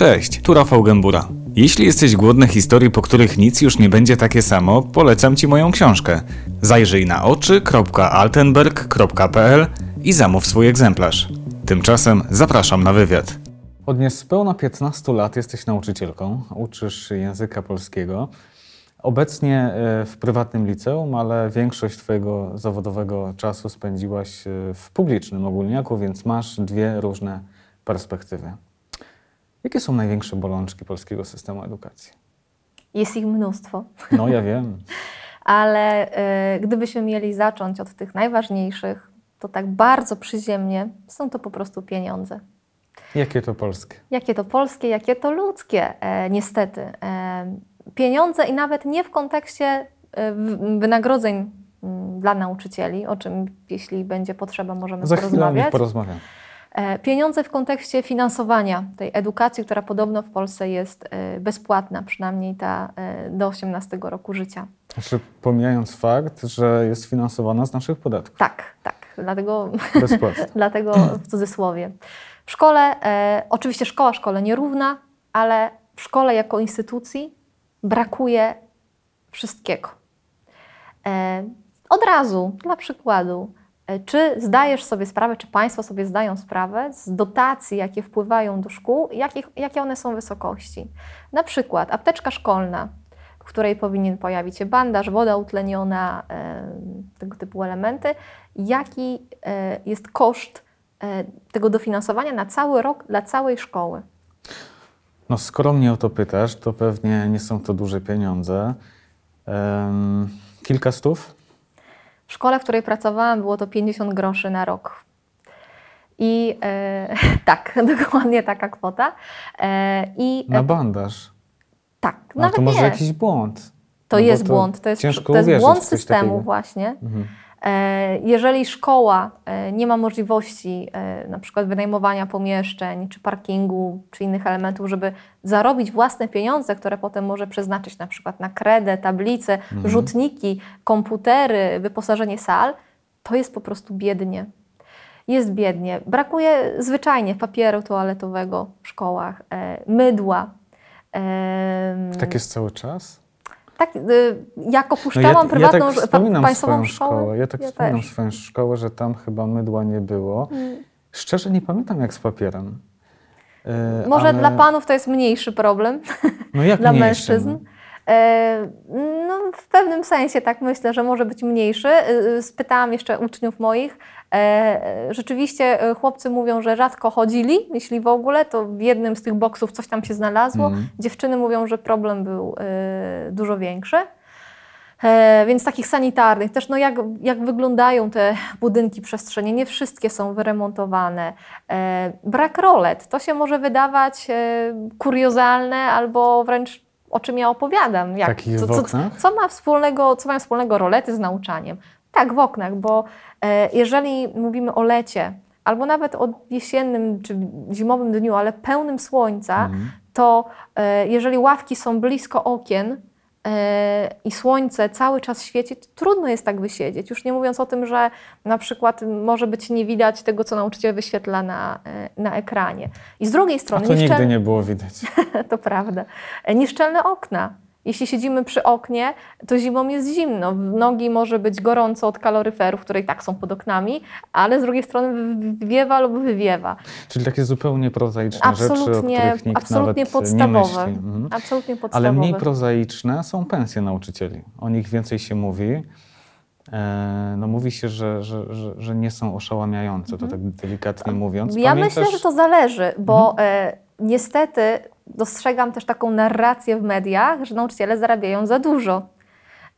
Cześć, tu Rafał Gębura. Jeśli jesteś głodny historii, po których nic już nie będzie takie samo, polecam Ci moją książkę. Zajrzyj na oczy.altenberg.pl i zamów swój egzemplarz. Tymczasem zapraszam na wywiad. Od niespełna 15 lat jesteś nauczycielką, uczysz języka polskiego. Obecnie e, w prywatnym liceum, ale większość Twojego zawodowego czasu spędziłaś e, w publicznym ogólniaku, więc masz dwie różne perspektywy. Jakie są największe bolączki polskiego systemu edukacji? Jest ich mnóstwo. No, ja wiem. Ale y, gdybyśmy mieli zacząć od tych najważniejszych, to tak bardzo przyziemnie są to po prostu pieniądze. Jakie to polskie? Jakie to polskie, jakie to ludzkie, e, niestety. E, pieniądze i nawet nie w kontekście e, wynagrodzeń dla nauczycieli, o czym jeśli będzie potrzeba możemy Za chwilę o nich porozmawiać. E, Pieniądze w kontekście finansowania tej edukacji, która podobno w Polsce jest e, bezpłatna, przynajmniej ta e, do 18 roku życia. Znaczy, pomijając fakt, że jest finansowana z naszych podatków. Tak, tak, dlatego, dlatego w cudzysłowie. W szkole, e, oczywiście szkoła szkole nierówna, ale w szkole jako instytucji brakuje wszystkiego. E, od razu, dla przykładu, czy zdajesz sobie sprawę, czy Państwo sobie zdają sprawę z dotacji, jakie wpływają do szkół, jakie, jakie one są wysokości? Na przykład apteczka szkolna, w której powinien pojawić się bandaż, woda utleniona, e, tego typu elementy. Jaki e, jest koszt e, tego dofinansowania na cały rok dla całej szkoły? No, skoro mnie o to pytasz, to pewnie nie są to duże pieniądze. Kilka stów? W szkole, w której pracowałam, było to 50 groszy na rok. I e, tak, dokładnie taka kwota. E, I Na bandaż. tak, No nawet to może nie. jakiś błąd. To No jest błąd, to jest, to jest błąd systemu takiego. właśnie. Mhm. E, Jeżeli szkoła e, nie ma możliwości e, na przykład wynajmowania pomieszczeń, czy parkingu, czy innych elementów, żeby zarobić własne pieniądze, które potem może przeznaczyć na przykład na kredę, tablice, Mhm. rzutniki, komputery, wyposażenie sal, to jest po prostu biednie. Jest biednie. Brakuje zwyczajnie papieru toaletowego w szkołach, mydła. Tak jest cały czas? Tak, y, jak No opuszczałam ja, ja prywatną, tak pa- wspominam państwową swoją szkołę. szkołę. Ja tak ja wspominam też. swoją szkołę, że tam chyba mydła nie było. Mm. Szczerze nie pamiętam jak z papierem. E, Może ale- dla panów to jest mniejszy problem, no jak dla mniejszy, mężczyzn. no? E, w pewnym sensie tak myślę, że może być mniejszy. E, Spytałam jeszcze uczniów moich. E, Rzeczywiście e, chłopcy mówią, że rzadko chodzili, jeśli w ogóle, to w jednym z tych boksów coś tam się znalazło. Mhm. Dziewczyny mówią, że problem był e, dużo większy. E, Więc takich sanitarnych, też no jak, jak wyglądają te budynki przestrzenie, nie wszystkie są wyremontowane. E, Brak rolet, to się może wydawać e, kuriozalne albo wręcz o czym ja opowiadam. Jak, co, co, co, ma wspólnego, co mają wspólnego rolety z nauczaniem? Tak, w oknach, bo e, jeżeli mówimy o lecie, albo nawet o jesiennym czy zimowym dniu, ale pełnym słońca, Mhm. to e, jeżeli ławki są blisko okien i słońce cały czas świeci, to trudno jest tak wysiedzieć. Już nie mówiąc o tym, że na przykład może być nie widać tego, co nauczyciel wyświetla na, e, na ekranie. I z drugiej A strony to nigdy nie było widać. to prawda. E, Nieszczelne okna. Jeśli siedzimy przy oknie, to zimą jest zimno. W nogi może być gorąco od kaloryferów, które i tak są pod oknami, ale z drugiej strony wywiewa lub wywiewa. Czyli takie zupełnie prozaiczne rzeczy, o Absolutnie, których nikt absolutnie nawet podstawowe. nie myśli. Mhm. Absolutnie podstawowe. Ale mniej prozaiczne są pensje nauczycieli. O nich więcej się mówi. E, no mówi się, że, że, że, że nie są oszałamiające, to tak delikatnie mówiąc. Mhm. Ja Pamiętasz- myślę, że to zależy, bo Mhm. e, niestety dostrzegam też taką narrację w mediach, że nauczyciele zarabiają za dużo.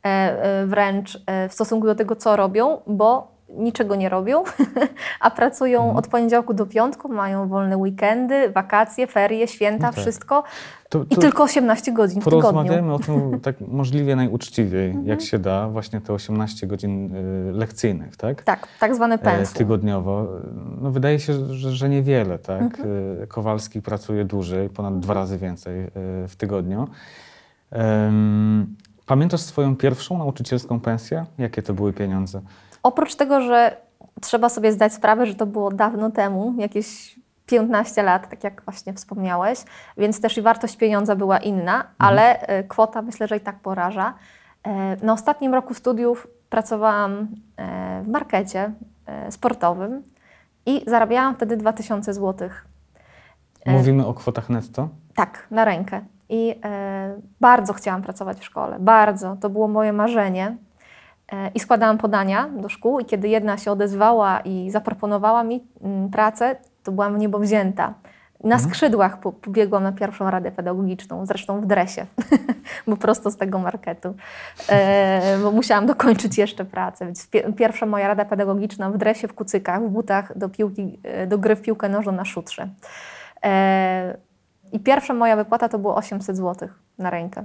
E, e, wręcz e, w stosunku do tego, co robią, bo niczego nie robią, a pracują Mhm. od poniedziałku do piątku, mają wolne weekendy, wakacje, ferie, święta, No tak. wszystko To, i to tylko 18 godzin w tygodniu. porozmawiajmy o tym tak możliwie najuczciwiej, Mhm. jak się da, właśnie te 18 godzin y, lekcyjnych, tak? Tak, tak zwane E, pensum. tygodniowo. No wydaje się, że, że niewiele, tak? Mhm. E, Kowalski pracuje dłużej, ponad dwa razy więcej e, w tygodniu. Pamiętasz swoją pierwszą nauczycielską pensję? Jakie to były pieniądze? Oprócz tego, że trzeba sobie zdać sprawę, że to było dawno temu, jakieś 15 lat, tak jak właśnie wspomniałeś, więc też i wartość pieniądza była inna, ale e, kwota myślę, że i tak poraża. E, Na ostatnim roku studiów pracowałam e, w markecie sportowym i zarabiałam wtedy 2000 zł. Mówimy o kwotach netto? Tak, na rękę. I bardzo chciałam pracować w szkole, bardzo. To było moje marzenie. E, I składałam podania do szkół, i kiedy jedna się odezwała i zaproponowała mi mm, pracę, to byłam niebo wzięta. Na skrzydłach po- pobiegłam na pierwszą radę pedagogiczną, zresztą w dresie, bo prosto z tego marketu, e, bo musiałam dokończyć jeszcze pracę. Więc pie- pierwsza moja rada pedagogiczna w dresie, w kucykach, w butach do, piłki, e, do gry w piłkę nożną na szutrze. E, I pierwsza moja wypłata to było 800 zł na rękę.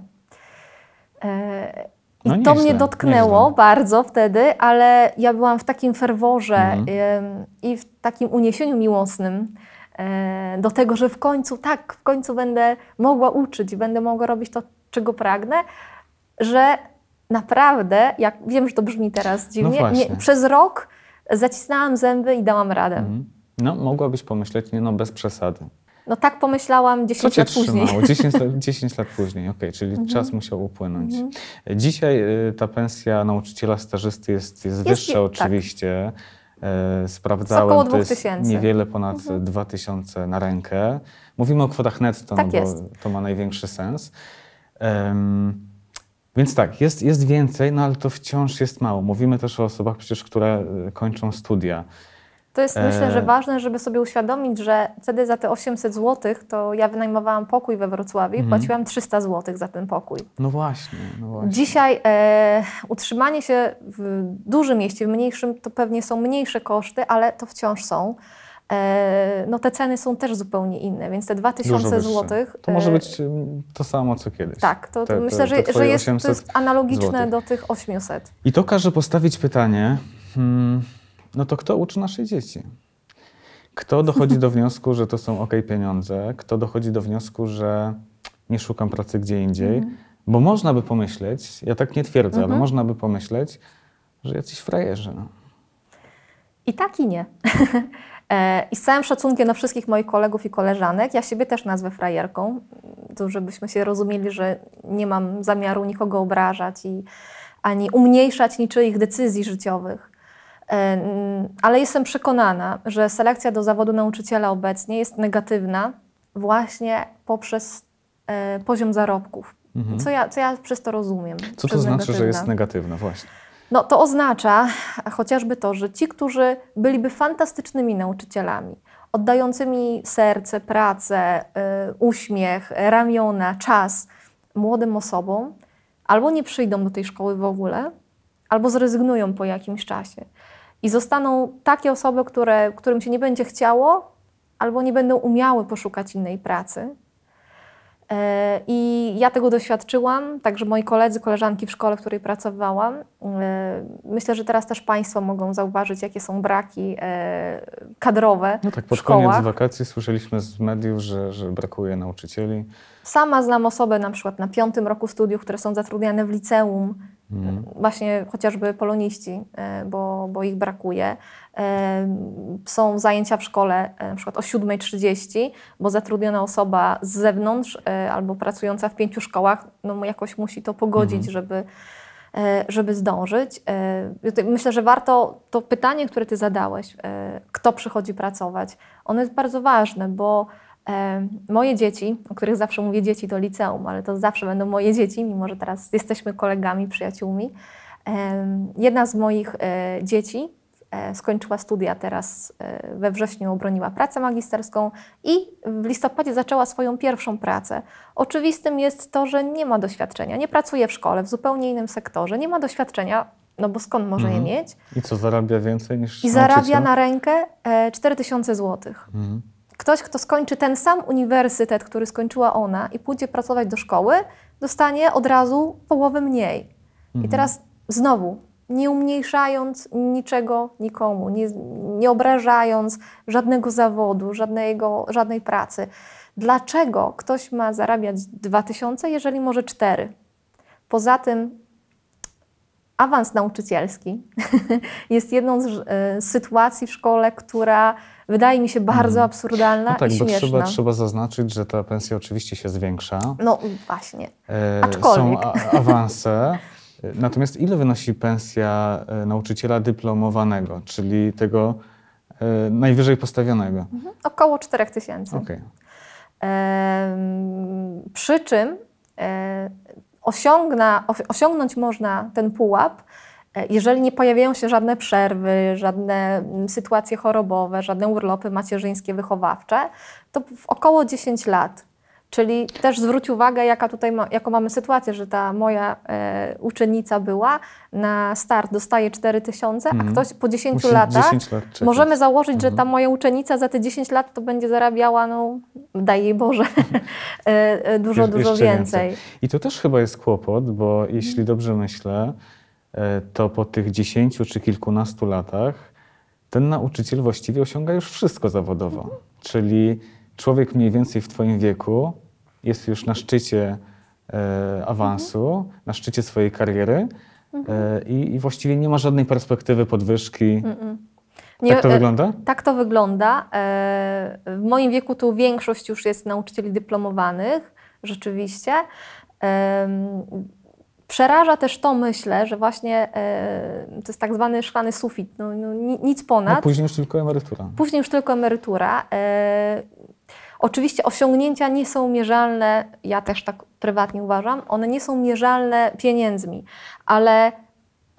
E, I No to mnie dotknęło bardzo wtedy, ale ja byłam w takim ferworze Mhm. i w takim uniesieniu miłosnym e, do tego, że w końcu, tak, w końcu będę mogła uczyć, będę mogła robić to, czego pragnę, że naprawdę, jak wiem, że to brzmi teraz dziwnie, nie, właśnie. przez rok zacisnęłam zęby i dałam radę. Mhm. No, mogłabyś pomyśleć, nie no, bez przesady. No tak pomyślałam Co 10 cię lat później. trzymało? 10 lat, 10 lat później, okej, czyli Mhm. czas musiał upłynąć. Dzisiaj y, ta pensja nauczyciela stażysty jest, jest Jest wyższa je- oczywiście. E, Sprawdzałem, około to dwóch jest tysięcy. niewiele ponad 2000 na rękę. Mówimy o kwotach netto, Tak no bo jest. to ma największy sens. Em, więc tak, jest, jest więcej, no ale to wciąż jest mało. Mówimy też o osobach przecież, które y, kończą studia. To jest myślę, że E, ważne, żeby sobie uświadomić, że wtedy za te 800 zł to ja wynajmowałam pokój we Wrocławiu i Mhm. płaciłam 300 zł za ten pokój. No właśnie, no właśnie. Dzisiaj e, utrzymanie się w dużym mieście, w mniejszym to pewnie są mniejsze koszty, ale to wciąż są. E, no te ceny są też zupełnie inne, więc te Dużo 2000 wyższe. zł. To może być ym, to samo, co kiedyś. Tak, to, Te- myślę, że, te że jest, to 800 jest analogiczne złotych. do tych 800. I to każe postawić pytanie, hmm, no to kto uczy nasze dzieci? Kto dochodzi do wniosku, że to są ok pieniądze? Kto dochodzi do wniosku, że nie szukam pracy gdzie indziej? Mhm. Bo można by pomyśleć, ja tak nie twierdzę, ale można by pomyśleć, że jacyś frajerzy. I tak i nie. E, I z całym szacunkiem do wszystkich moich kolegów i koleżanek, ja siebie też nazwę frajerką, to żebyśmy się rozumieli, że nie mam zamiaru nikogo obrażać i ani umniejszać niczyich decyzji życiowych. E, Ale jestem przekonana, że selekcja do zawodu nauczyciela obecnie jest negatywna właśnie poprzez e, poziom zarobków. Co, ja, co ja przez to rozumiem? Mhm. Co to znaczy, że negatywna? jest negatywne właśnie? No to oznacza chociażby to, że ci, którzy byliby fantastycznymi nauczycielami, oddającymi serce, pracę, y, uśmiech, ramiona, czas młodym osobom, albo nie przyjdą do tej szkoły w ogóle, albo zrezygnują po jakimś czasie. I zostaną takie osoby, które, którym się nie będzie chciało, albo nie będą umiały poszukać innej pracy. E, I ja tego doświadczyłam, także moi koledzy, koleżanki w szkole, w której pracowałam. E, Myślę, że teraz też Państwo mogą zauważyć, jakie są braki e, kadrowe No tak, pod koniec wakacji słyszeliśmy z mediów, że, że brakuje nauczycieli. Sama znam osoby na przykład na piątym roku studiów, które są zatrudniane w liceum, Mhm. właśnie chociażby poloniści, e, bo, bo ich brakuje. E, Są zajęcia w szkole e, na przykład o 7.30, bo zatrudniona osoba z zewnątrz albo pracująca w pięciu szkołach no jakoś musi to pogodzić, żeby, e, żeby zdążyć. Myślę, że warto to pytanie, które Ty zadałeś, kto przychodzi pracować, ono jest bardzo ważne, bo Moje dzieci, o których zawsze mówię dzieci do liceum, ale to zawsze będą moje dzieci, mimo że teraz jesteśmy kolegami, przyjaciółmi. Jedna z moich e, dzieci e, skończyła studia teraz e, we wrześniu, obroniła pracę magisterską i w listopadzie zaczęła swoją pierwszą pracę. Oczywistym jest to, że nie ma doświadczenia, nie pracuje w szkole, w zupełnie innym sektorze, nie ma doświadczenia, no bo skąd może je mieć? I co, zarabia więcej niż I zarabia na rękę e, 4000 złotych. Mhm. Ktoś, kto skończy ten sam uniwersytet, który skończyła ona i pójdzie pracować do szkoły, dostanie od razu połowę mniej. I teraz znowu, nie umniejszając niczego nikomu, nie, nie obrażając żadnego zawodu, żadnego, żadnej pracy. Dlaczego ktoś ma zarabiać 2000, jeżeli może 4? Poza tym awans nauczycielski jest jedną z e, sytuacji w szkole, która wydaje mi się bardzo absurdalna no tak, i bo śmieszna. trzeba, trzeba zaznaczyć, że ta pensja oczywiście się zwiększa. No właśnie. E, Aczkolwiek. Są a- awanse. Natomiast ile wynosi pensja e, nauczyciela dyplomowanego, czyli tego e, najwyżej postawionego? Około 4 tysięcy. Em, Przy czym e, osiągna, os- osiągnąć można ten pułap, e, jeżeli nie pojawiają się żadne przerwy, żadne mm, sytuacje chorobowe, żadne urlopy macierzyńskie, wychowawcze, to w około 10 lat. Czyli też zwróć uwagę, jaka tutaj ma, jaką mamy sytuację, że ta moja e, uczennica była, na start dostaje 4 tysiące, a ktoś po 10 Musi latach 10 lat czekać. Możemy założyć, że ta moja uczennica za te 10 lat to będzie zarabiała, no daj jej Boże, e, e, dużo, Jeż- dużo jeszcze więcej. I to też chyba jest kłopot, bo jeśli dobrze myślę, e, to po tych 10 czy kilkunastu latach ten nauczyciel właściwie osiąga już wszystko zawodowo. Czyli człowiek mniej więcej w Twoim wieku jest już na szczycie e, awansu, na szczycie swojej kariery e, i, i właściwie nie ma żadnej perspektywy podwyżki. Nie, tak to e, wygląda? Tak to wygląda. E, W moim wieku tu większość już jest nauczycieli dyplomowanych, rzeczywiście. Przeraża też to, myślę, że właśnie e, to jest tak zwany szklany sufit, no, no, ni- nic No, ponad. później już tylko emerytura. Później już tylko emerytura. E, oczywiście osiągnięcia nie są mierzalne, ja też tak prywatnie uważam, one nie są mierzalne pieniędzmi, ale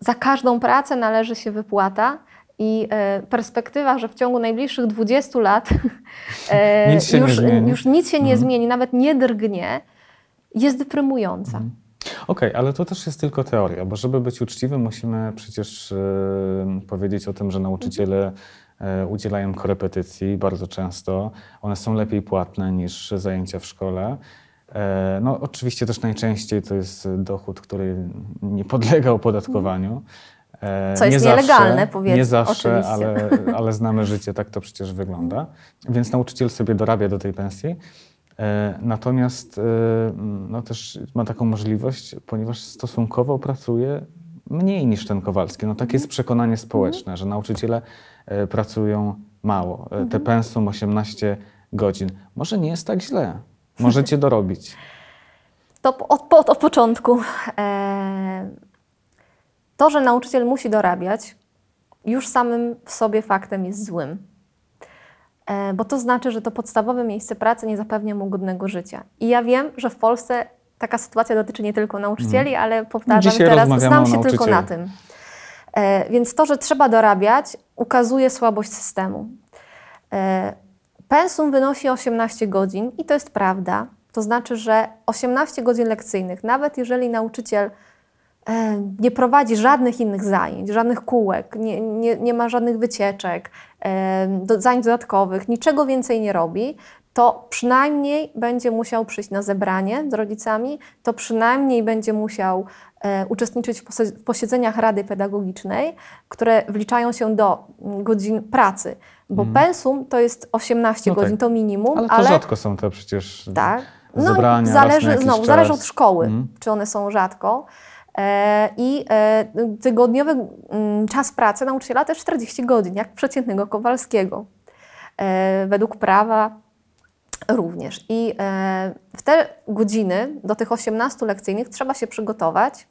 za każdą pracę należy się wypłata. I e, perspektywa, że w ciągu najbliższych 20 lat Nic już, już nic się nie zmieni, nawet nie drgnie, jest deprymująca. Okej, ale to też jest tylko teoria, bo żeby być uczciwym, musimy przecież powiedzieć o tym, że nauczyciele e, udzielają korepetycji bardzo często. One są lepiej płatne niż zajęcia w szkole. E, no, oczywiście też najczęściej to jest dochód, który nie podlega opodatkowaniu. E, Co jest nie nielegalne, zawsze, powiedzmy, Nie zawsze, ale, ale znamy życie, tak to przecież wygląda. Więc nauczyciel sobie dorabia do tej pensji. E, Natomiast e, no też ma taką możliwość, ponieważ stosunkowo pracuje mniej niż ten Kowalski. No takie jest przekonanie społeczne, że nauczyciele e, pracują mało. Te pensum 18 godzin. Może nie jest tak źle. Możecie dorobić. To od, od, od początku. To, że nauczyciel musi dorabiać, już samym w sobie faktem jest złym. E, bo to znaczy, że to podstawowe miejsce pracy nie zapewnia mu godnego życia. I ja wiem, że w Polsce taka sytuacja dotyczy nie tylko nauczycieli, ale powtarzam Dzisiaj teraz, znam się tylko na tym. E, więc to, że trzeba dorabiać, ukazuje słabość systemu. E, Pensum wynosi 18 godzin i to jest prawda. To znaczy, że 18 godzin lekcyjnych, nawet jeżeli nauczyciel nie prowadzi żadnych innych zajęć, żadnych kółek, nie, nie, nie ma żadnych wycieczek, e, do, zajęć dodatkowych, niczego więcej nie robi, to przynajmniej będzie musiał przyjść na zebranie z rodzicami, to przynajmniej będzie musiał e, uczestniczyć w, posiedzeniach Rady Pedagogicznej, które wliczają się do mm, godzin pracy, bo pensum to jest 18 No tak. godzin, to minimum, Ale to rzadko są te przecież tak. zebrania raz na zależy, znowu, czas. zależy od szkoły, Mhm. czy one są rzadko. E, I e, tygodniowy mm, czas pracy nauczyciela jest 40 godzin, jak przeciętnego Kowalskiego. E, według prawa również. I w te godziny, do tych 18 lekcyjnych, trzeba się przygotować.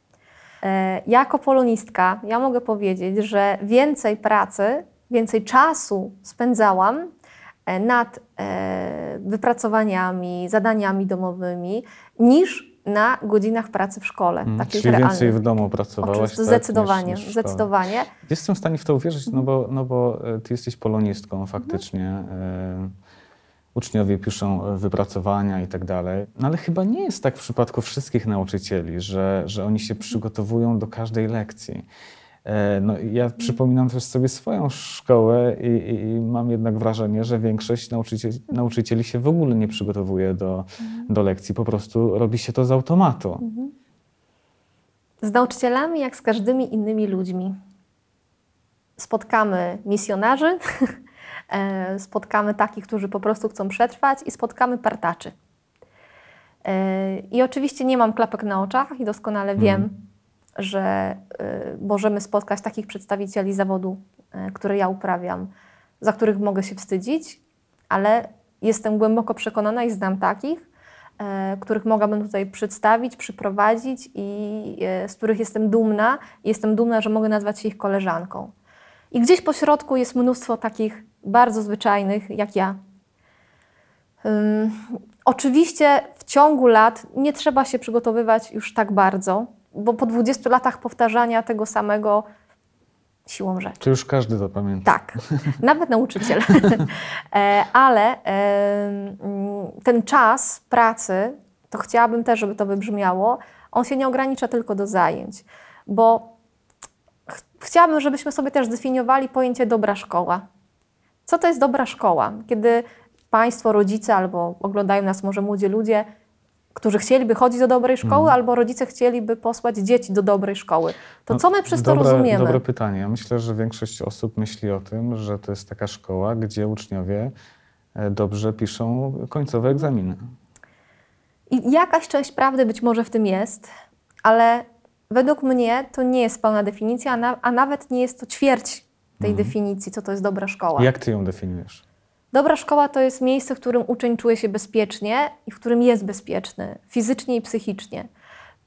Jako polonistka, ja mogę powiedzieć, że więcej pracy, więcej czasu spędzałam nad wypracowaniami, zadaniami domowymi, niż na godzinach pracy w szkole. Mm, Tak Czyli realnie. więcej w domu pracowałaś. Oczywiście, tak, zdecydowanie, niż, niż w szkole. zdecydowanie. Jestem w stanie w to uwierzyć, no bo, no bo e, ty jesteś polonistką faktycznie. e, Uczniowie piszą e, wypracowania i tak dalej. No ale chyba nie jest tak w przypadku wszystkich nauczycieli, że, że oni się przygotowują do każdej lekcji. E, No, ja przypominam też sobie swoją szkołę i, i, i mam jednak wrażenie, że większość nauczycieli, nauczycieli się w ogóle nie przygotowuje do, do lekcji, po prostu robi się to z automatu. Z nauczycielami, jak z każdymi innymi ludźmi, spotkamy misjonarzy, e, spotkamy takich, którzy po prostu chcą przetrwać i spotkamy partaczy. E, I oczywiście nie mam klapek na oczach i doskonale wiem, że y, możemy spotkać takich przedstawicieli zawodu, y, który ja uprawiam, za których mogę się wstydzić, ale jestem głęboko przekonana i znam takich, y, których mogłabym tutaj przedstawić, przyprowadzić i z których jestem dumna. Jestem dumna, że mogę nazwać się ich koleżanką. I gdzieś po środku jest mnóstwo takich bardzo zwyczajnych, jak ja. Um, oczywiście w ciągu lat nie trzeba się przygotowywać już tak bardzo, bo po 20 latach powtarzania tego samego siłą rzeczy. Czy już każdy to pamięta? Tak, nawet nauczyciel. E, ale ten czas pracy, to chciałabym też, żeby to wybrzmiało, on się nie ogranicza tylko do zajęć, bo ch chciałabym, żebyśmy sobie też zdefiniowali pojęcie dobra szkoła. Co to jest dobra szkoła? Kiedy Państwo, rodzice albo oglądają nas może młodzi ludzie, którzy chcieliby chodzić do dobrej szkoły, mm. albo rodzice chcieliby posłać dzieci do dobrej szkoły. To no, co my przez dobre, to rozumiemy? Dobre pytanie. Myślę, że większość osób myśli o tym, że to jest taka szkoła, gdzie uczniowie e, dobrze piszą końcowe egzaminy. I jakaś część prawdy być może w tym jest, ale według mnie to nie jest pełna definicja, a, na, a nawet nie jest to ćwierć tej mm. definicji, co to jest dobra szkoła. Jak ty ją definiujesz? Dobra szkoła to jest miejsce, w którym uczeń czuje się bezpiecznie i w którym jest bezpieczny, fizycznie i psychicznie.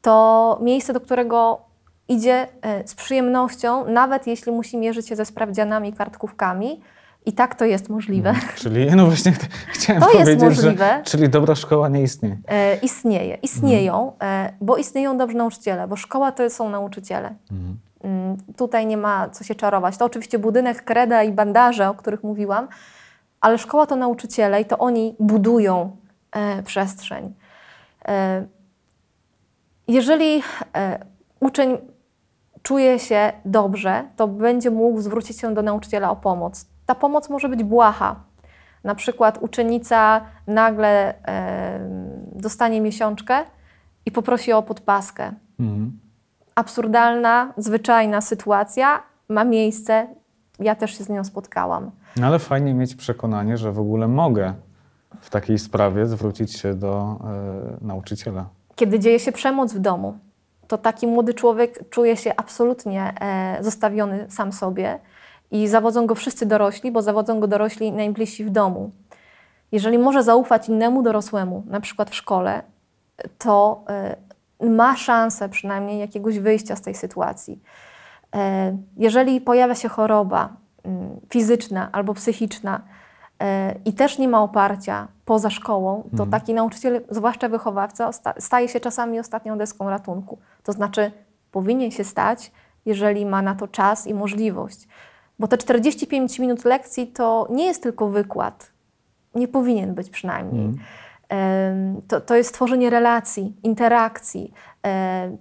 To miejsce, do którego idzie e, z przyjemnością, nawet jeśli musi mierzyć się ze sprawdzianami kartkówkami. I tak to jest możliwe. Hmm, czyli, no właśnie chciałem to powiedzieć, jest możliwe. Że, czyli dobra szkoła nie istnieje. E, istnieje, istnieją, hmm. e, bo istnieją dobrzy nauczyciele, bo szkoła to są nauczyciele. Mm, tutaj nie ma co się czarować. To oczywiście budynek, kreda i bandaże, o których mówiłam, ale szkoła to nauczyciele i to oni budują e, przestrzeń. E, jeżeli e, uczeń czuje się dobrze, to będzie mógł zwrócić się do nauczyciela o pomoc. Ta pomoc może być błaha. Na przykład uczennica nagle e, dostanie miesiączkę i poprosi o podpaskę. Mhm. Absurdalna, zwyczajna sytuacja ma miejsce. Ja też się z nią spotkałam. No ale fajnie mieć przekonanie, że w ogóle mogę w takiej sprawie zwrócić się do y, nauczyciela. Kiedy dzieje się przemoc w domu, to taki młody człowiek czuje się absolutnie e, zostawiony sam sobie i zawodzą go wszyscy dorośli, bo zawodzą go dorośli najbliżsi w domu. Jeżeli może zaufać innemu dorosłemu, na przykład w szkole, to e, ma szansę przynajmniej jakiegoś wyjścia z tej sytuacji. E, jeżeli pojawia się choroba, fizyczna albo psychiczna e, i też nie ma oparcia poza szkołą, to mhm. taki nauczyciel, zwłaszcza wychowawca, staje się czasami ostatnią deską ratunku. To znaczy, powinien się stać, jeżeli ma na to czas i możliwość. Bo te 45 minut lekcji to nie jest tylko wykład. Nie powinien być przynajmniej. Mhm. To, to jest tworzenie relacji, interakcji,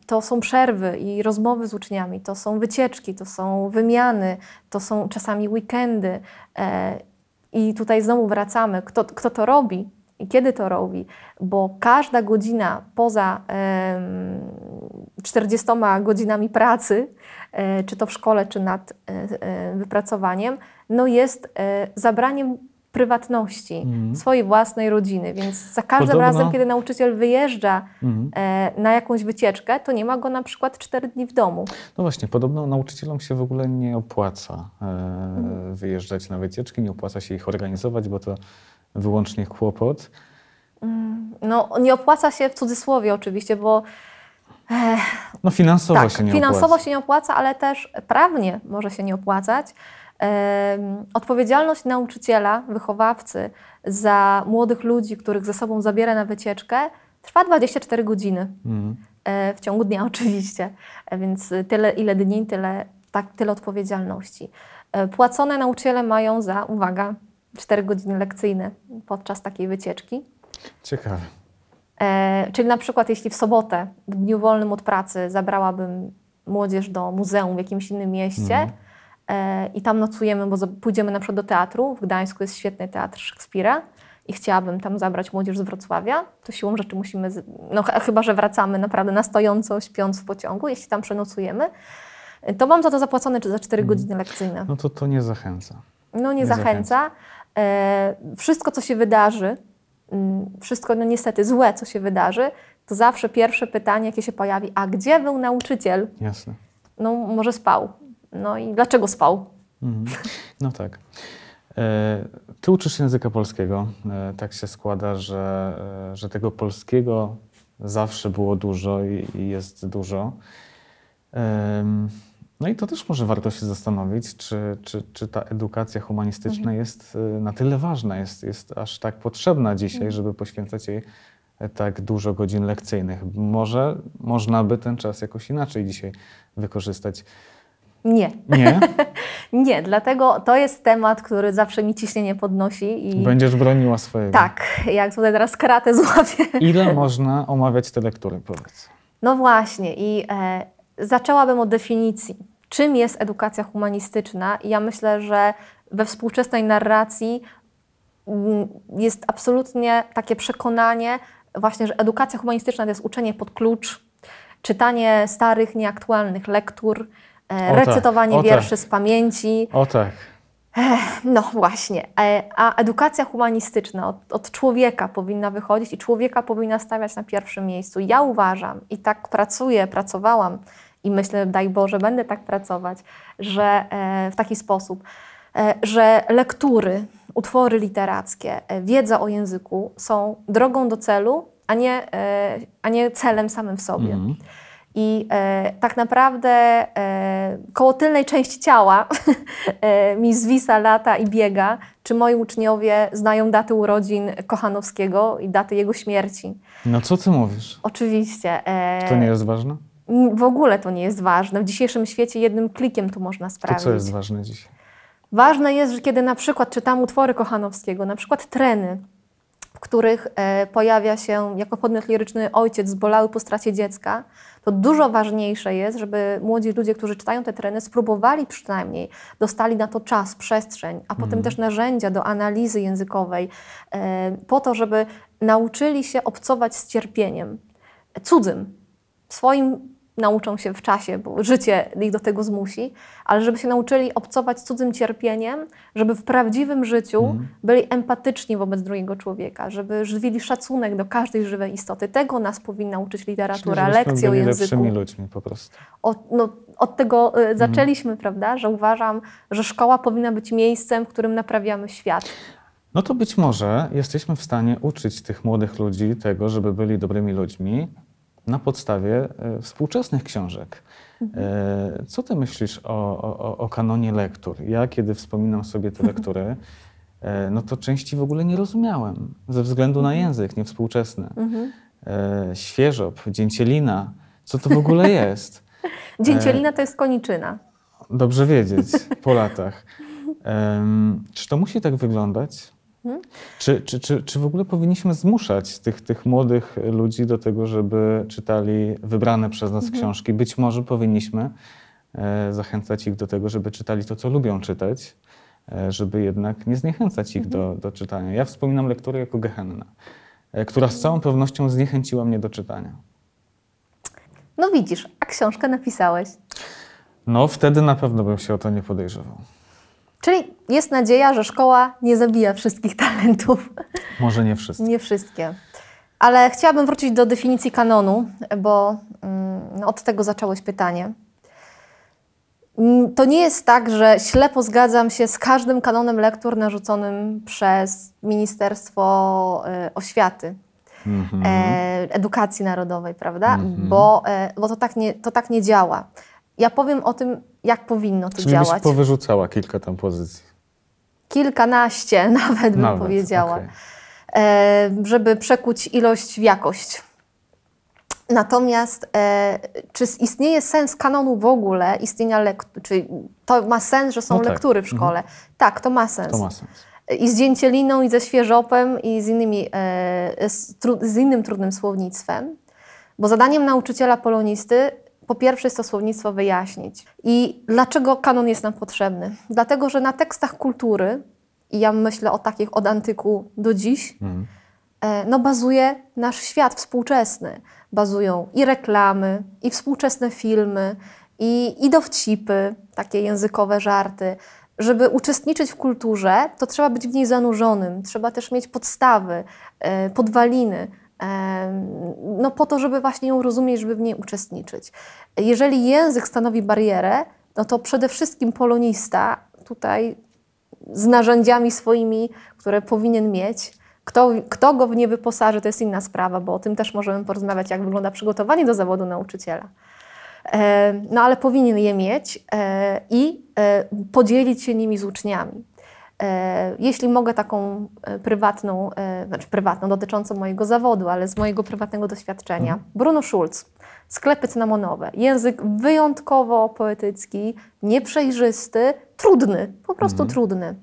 to są przerwy i rozmowy z uczniami, to są wycieczki, to są wymiany, to są czasami weekendy. E, I tutaj znowu wracamy, kto, kto to robi i kiedy to robi, bo każda godzina poza 40 godzinami pracy, e, czy to w szkole, czy nad e, wypracowaniem, no jest zabraniem prywatności, mm. swojej własnej rodziny. Więc za każdym Podobno... razem, kiedy nauczyciel wyjeżdża mm. e, na jakąś wycieczkę, to nie ma go na przykład cztery dni w domu. No właśnie, podobno nauczycielom się w ogóle nie opłaca e, mm. wyjeżdżać na wycieczki, nie opłaca się ich organizować, bo to wyłącznie kłopot. Mm, no, nie opłaca się w cudzysłowie oczywiście, bo e, no finansowo tak, się nie finansowo opłaca. się nie opłaca, ale też prawnie może się nie opłacać. Odpowiedzialność nauczyciela, wychowawcy za młodych ludzi, których ze sobą zabiera na wycieczkę, trwa 24 godziny. Mm. W ciągu dnia oczywiście, e, więc tyle ile dni, tyle, tak, tyle odpowiedzialności. E, płacone nauczyciele mają za, uwaga, 4 godziny lekcyjne podczas takiej wycieczki. Ciekawe. E, czyli na przykład jeśli w sobotę, w dniu wolnym od pracy, zabrałabym młodzież do muzeum w jakimś innym mieście, mm E, i tam nocujemy, bo pójdziemy na przykład do teatru. W Gdańsku jest świetny teatr Szekspira i chciałabym tam zabrać młodzież z Wrocławia, to siłą rzeczy musimy, no chyba, że wracamy naprawdę na stojąco, śpiąc w pociągu, jeśli tam przenocujemy, to mam za to zapłacone za 4 mm. godziny lekcyjne. No to to nie zachęca. No nie, nie zachęca. zachęca. E, wszystko, co się wydarzy mm, wszystko no niestety złe, co się wydarzy, to zawsze pierwsze pytanie, jakie się pojawi, a gdzie był nauczyciel? Jasne. No może spał. No i dlaczego spał? Mhm. No tak. E, ty uczysz języka polskiego. E, tak się składa, że, e, że tego polskiego zawsze było dużo i, jest dużo. No i to też może warto się zastanowić, czy, czy, czy ta edukacja humanistyczna mhm. jest na tyle ważna, jest, jest aż tak potrzebna dzisiaj, mhm. żeby poświęcać jej tak dużo godzin lekcyjnych. Może można by ten czas jakoś inaczej dzisiaj wykorzystać. Nie. Nie? nie, dlatego to jest temat, który zawsze mi ciśnienie podnosi. I... Będziesz broniła swojego. Tak, jak tutaj teraz kratę złapię. Ile można omawiać te lektury, powiedz? No właśnie i e, zaczęłabym od definicji. Czym jest edukacja humanistyczna? I ja myślę, że we współczesnej narracji mm, jest absolutnie takie przekonanie właśnie, że edukacja humanistyczna to jest uczenie pod klucz, czytanie starych, nieaktualnych lektur, o tak, recytowanie tak, wierszy tak. z pamięci. O tak. No właśnie. E, a edukacja humanistyczna od, od, człowieka powinna wychodzić i człowieka powinna stawiać na pierwszym miejscu. Ja uważam i tak pracuję, pracowałam i myślę, daj Boże, będę tak pracować, że e, w taki sposób, że lektury, utwory literackie, wiedza o języku są drogą do celu, a nie, a nie celem samym w sobie. Mm. I e, tak naprawdę e, koło tylnej części ciała e, mi zwisa lata i biega, czy moi uczniowie znają daty urodzin Kochanowskiego i daty jego śmierci. No co ty mówisz? Oczywiście. To nie jest ważne? W ogóle to nie jest ważne. W dzisiejszym świecie jednym klikiem to można sprawdzić. To co jest ważne dzisiaj? Ważne jest, że kiedy na przykład czytam utwory Kochanowskiego, na przykład treny, w których e, pojawia się jako podmiot liryczny ojciec zbolały po stracie dziecka, to dużo ważniejsze jest, żeby młodzi ludzie, którzy czytają te tereny, spróbowali przynajmniej, dostali na to czas, przestrzeń, a potem mm. też narzędzia do analizy językowej, e, po to, żeby nauczyli się obcować z cierpieniem cudzym, swoim nauczą się w czasie, bo życie ich do tego zmusi, ale żeby się nauczyli obcować z cudzym cierpieniem, żeby w prawdziwym życiu mm. byli empatyczni wobec drugiego człowieka, żeby żywili szacunek do każdej żywej istoty. Tego nas powinna uczyć literatura, Czyli, lekcje o języku. lepszymi ludźmi po prostu. Od, no, od tego y, zaczęliśmy, mm. prawda, że uważam, że szkoła powinna być miejscem, w którym naprawiamy świat. No to być może jesteśmy w stanie uczyć tych młodych ludzi tego, żeby byli dobrymi ludźmi, na podstawie e, współczesnych książek. E, co ty myślisz o, o, o kanonie lektur? Ja, kiedy wspominam sobie te lektury, e, no to części w ogóle nie rozumiałem, ze względu na język niewspółczesny. Świeżop, dzięcielina, co to w ogóle jest? Dzięcielina to jest koniczyna. Dobrze wiedzieć po latach. Czy to musi tak wyglądać? Hmm? Czy, czy, czy, czy w ogóle powinniśmy zmuszać tych, tych młodych ludzi do tego, żeby czytali wybrane przez nas hmm. książki? Być może powinniśmy e, zachęcać ich do tego, żeby czytali to, co lubią czytać, e, żeby jednak nie zniechęcać ich do, mhm. do czytania. Ja wspominam lekturę jako Gehenna, e, która z całą pewnością zniechęciła mnie do czytania. No widzisz, a książkę napisałeś. No wtedy na pewno bym się o to nie podejrzewał. Czyli jest nadzieja, że szkoła nie zabija wszystkich talentów. Może nie wszystkie. Nie wszystkie. Ale chciałabym wrócić do definicji kanonu, bo mm, od tego zacząłeś pytanie. Mm, to nie jest tak, że ślepo zgadzam się z każdym kanonem lektur narzuconym przez Ministerstwo y, Oświaty, mm -hmm. e, Edukacji Narodowej, prawda? Mm -hmm. Bo, e, bo to, tak nie, to tak nie działa. Ja powiem o tym, jak powinno to Czyli działać. Czyli powyrzucała kilka tam pozycji. Kilkanaście nawet bym nawet, powiedziała. Okay. E, żeby przekuć ilość w jakość. Natomiast e, czy istnieje sens kanonu w ogóle, istnienia lektur, czy to ma sens, że są no tak. lektury w mhm. szkole? Mhm. Tak, to ma sens. To ma sens. I z dzięcieliną, i ze świeżopem, i z, innymi, e, z, z innym trudnym słownictwem. Bo zadaniem nauczyciela polonisty po pierwsze jest to słownictwo wyjaśnić. I dlaczego kanon jest nam potrzebny? Dlatego, że na tekstach kultury, i ja myślę o takich od antyku do dziś, mm. no bazuje nasz świat współczesny. Bazują i reklamy, i współczesne filmy, i, i dowcipy, takie językowe żarty. żeby uczestniczyć w kulturze, to trzeba być w niej zanurzonym, trzeba też mieć podstawy, e, podwaliny, no po to, żeby właśnie ją rozumieć, żeby w niej uczestniczyć. Jeżeli język stanowi barierę, no to przede wszystkim polonista tutaj z narzędziami swoimi, które powinien mieć, kto, kto go w nie wyposaży, to jest inna sprawa, bo o tym też możemy porozmawiać, jak wygląda przygotowanie do zawodu nauczyciela. No ale powinien je mieć e, i e, podzielić się nimi z uczniami. E, jeśli mogę taką prywatną, znaczy prywatną, dotyczącą mojego zawodu, ale z mojego prywatnego doświadczenia. Mhm. Bruno Schulz, sklepy cynamonowe. Język wyjątkowo poetycki, nieprzejrzysty, trudny, po prostu mhm. trudny.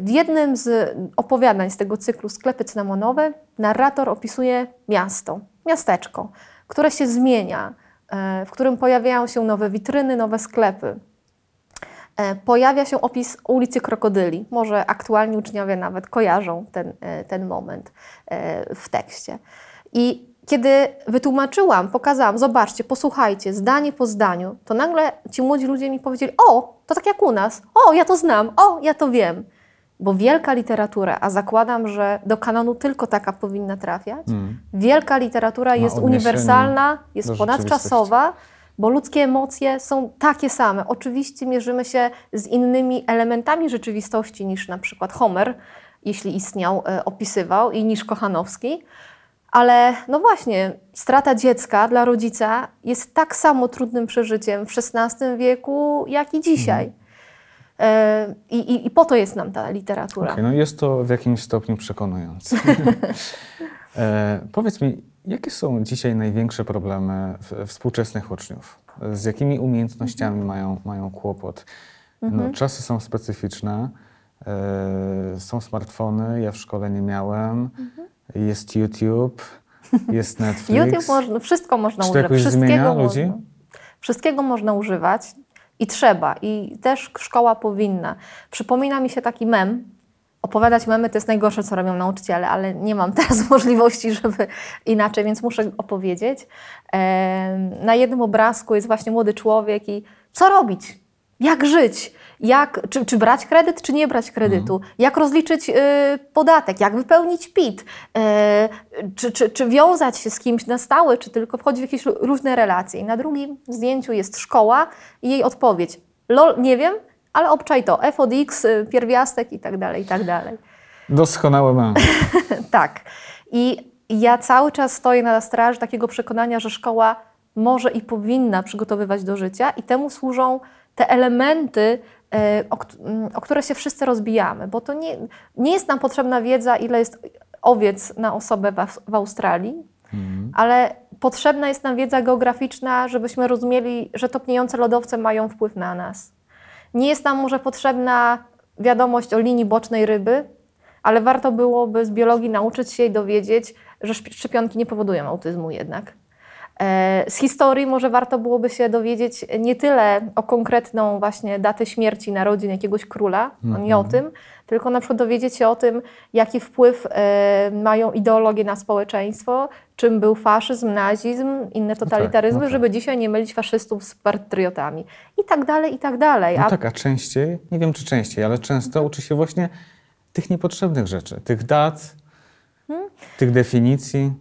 W jednym z opowiadań z tego cyklu Sklepy cynamonowe narrator opisuje miasto, miasteczko, które się zmienia, E, w którym pojawiają się nowe witryny, nowe sklepy. E, pojawia się opis ulicy Krokodyli. Może aktualni uczniowie nawet kojarzą ten, e, ten moment w tekście. I kiedy wytłumaczyłam, pokazałam, zobaczcie, posłuchajcie, zdanie po zdaniu, to nagle ci młodzi ludzie mi powiedzieli: O, to tak jak u nas, o, ja to znam, o, ja to wiem bo wielka literatura, a zakładam, że do kanonu tylko taka powinna trafiać, mm. wielka literatura Ma jest uniwersalna, jest ponadczasowa, bo ludzkie emocje są takie same. Oczywiście mierzymy się z innymi elementami rzeczywistości niż na przykład Homer, jeśli istniał, e, opisywał, i niż Kochanowski. Ale no właśnie, strata dziecka dla rodzica jest tak samo trudnym przeżyciem w XVI wieku, jak i dzisiaj. Mm. I, i, I, po to jest nam ta literatura. Okay, no jest to w jakimś stopniu przekonujące. e, powiedz mi, jakie są dzisiaj największe problemy współczesnych uczniów? Z jakimi umiejętnościami mhm. mają, mają kłopot? No, mhm. czasy są specyficzne, e, są smartfony, ja w szkole nie miałem, mhm. jest YouTube, jest Netflix. YouTube można, wszystko można Czy używać. Wszystkiego ludzi? Można, wszystkiego można używać. I trzeba, i też szkoła powinna. Przypomina mi się taki mem. Opowiadać memy to jest najgorsze, co robią nauczyciele, ale nie mam teraz możliwości, żeby inaczej, więc muszę opowiedzieć. Na jednym obrazku jest właśnie młody człowiek i co robić? Jak żyć? jak, czy, czy brać kredyt, czy nie brać kredytu, mhm. jak rozliczyć y, podatek, jak wypełnić PIT, y, czy, czy, czy wiązać się z kimś na stałe, czy tylko wchodzić w jakieś różne relacje. I na drugim zdjęciu jest szkoła i jej odpowiedź. Lol, nie wiem, ale obczaj to. F od X, y, pierwiastek i tak dalej, i tak dalej. Doskonałe mam. tak. I ja cały czas stoję na straży takiego przekonania, że szkoła może i powinna przygotowywać do życia i temu służą te elementy E, o, o, które się wszyscy rozbijamy, bo to nie, nie jest nam potrzebna wiedza, ile jest owiec na osobę w, w Australii, mhm. ale potrzebna jest nam wiedza geograficzna, żebyśmy rozumieli, że topniejące lodowce mają wpływ na nas. Nie jest nam może potrzebna wiadomość o linii bocznej ryby, ale warto byłoby z biologii nauczyć się i dowiedzieć, że szczepionki nie powodują autyzmu jednak. E, z historii może warto byłoby się dowiedzieć nie tyle o konkretną właśnie datę śmierci, narodzin jakiegoś króla, mm nie o mhm. tym, tylko na przykład dowiedzieć się o tym, jaki wpływ e, mają ideologie na społeczeństwo, czym był faszyzm, nazizm, inne totalitaryzmy, no tak, no tak. żeby dzisiaj nie mylić faszystów z patriotami. I tak dalej, i tak dalej. No a... tak, a częściej, nie wiem czy częściej, ale często uczy się właśnie tych niepotrzebnych rzeczy, tych dat, hmm? tych definicji.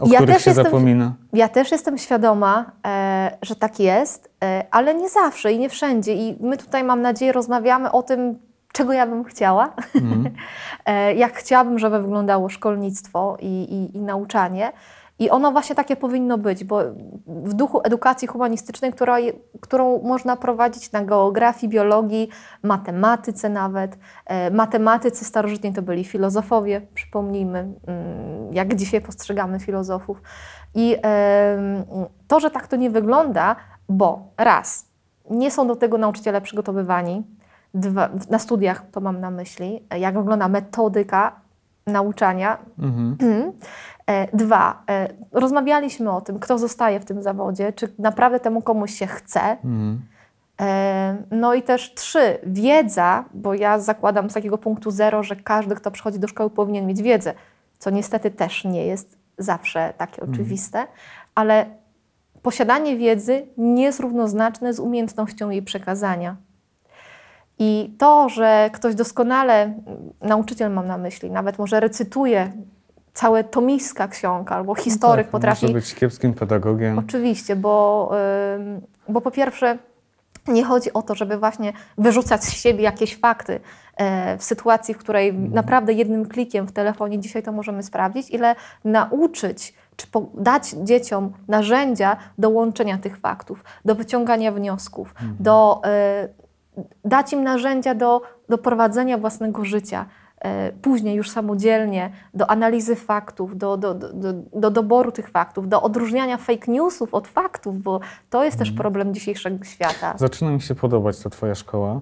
O ja których się jestem, zapomina. Ja też jestem świadoma, e, że tak jest, e, ale nie zawsze i nie wszędzie. I my tutaj, mam nadzieję, rozmawiamy o tym, czego ja bym chciała, mm. jak chciałabym, żeby wyglądało szkolnictwo i, i, i nauczanie. I ono właśnie takie powinno być, bo w duchu edukacji humanistycznej, która, którą można prowadzić na geografii, biologii, matematyce nawet. E, matematycy starożytni to byli filozofowie, przypomnijmy, mm, jak dzisiaj postrzegamy filozofów. I to, że tak to nie wygląda, bo raz, nie są do tego nauczyciele przygotowywani, Dwa, na studiach to mam na myśli, jak wygląda metodyka nauczania. Mhm. E, dwa, e, rozmawialiśmy o tym, kto zostaje w tym zawodzie, czy naprawdę temu komuś się chce. Mhm. E, no i też trzy, wiedza, bo ja zakładam z takiego punktu zero, że każdy, kto przychodzi do szkoły, powinien mieć wiedzę, co niestety też nie jest zawsze takie mhm. oczywiste, ale posiadanie wiedzy nie jest równoznaczne z umiejętnością jej przekazania. I to, że ktoś doskonale, nauczyciel mam na myśli, nawet może recytuje całe tomiska ksiąg albo historyk no tak, potrafi. Może być kiepskim pedagogiem. Oczywiście, bo, bo po pierwsze nie chodzi o to, żeby właśnie wyrzucać z siebie jakieś fakty e, w sytuacji, w której mhm. naprawdę jednym klikiem w telefonie dzisiaj to możemy sprawdzić, ile nauczyć czy dać dzieciom narzędzia do łączenia tych faktów, do wyciągania wniosków, mhm. do e, dać im narzędzia do, do prowadzenia własnego życia, E, później już samodzielnie do analizy faktów, do, do, do, do, doboru tych faktów, do odróżniania fake newsów od faktów, bo to jest też mhm. problem dzisiejszego świata. Zaczyna mi się podobać ta Twoja szkoła,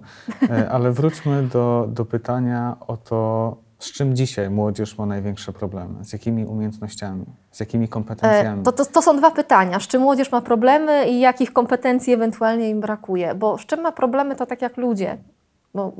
e, ale wróćmy do, do pytania o to, z czym dzisiaj młodzież ma największe problemy? Z jakimi umiejętnościami? Z jakimi kompetencjami? E, to, to, to, są dwa pytania. Z czym młodzież ma problemy i jakich kompetencji ewentualnie im brakuje? Bo z czym ma problemy, to tak jak ludzie. Bo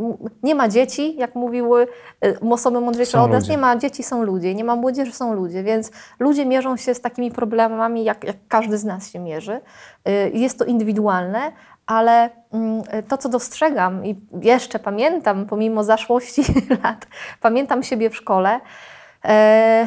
nie ma dzieci, jak mówiły y, osoby mądrzejsze od nas, nie ma dzieci, są ludzie, nie ma młodzieży, są ludzie, więc ludzie mierzą się z takimi problemami, jak, jak każdy z nas się mierzy. Y, jest to indywidualne, ale mm, to, co dostrzegam i jeszcze pamiętam, pomimo zaszłości lat, pamiętam siebie w szkole, e,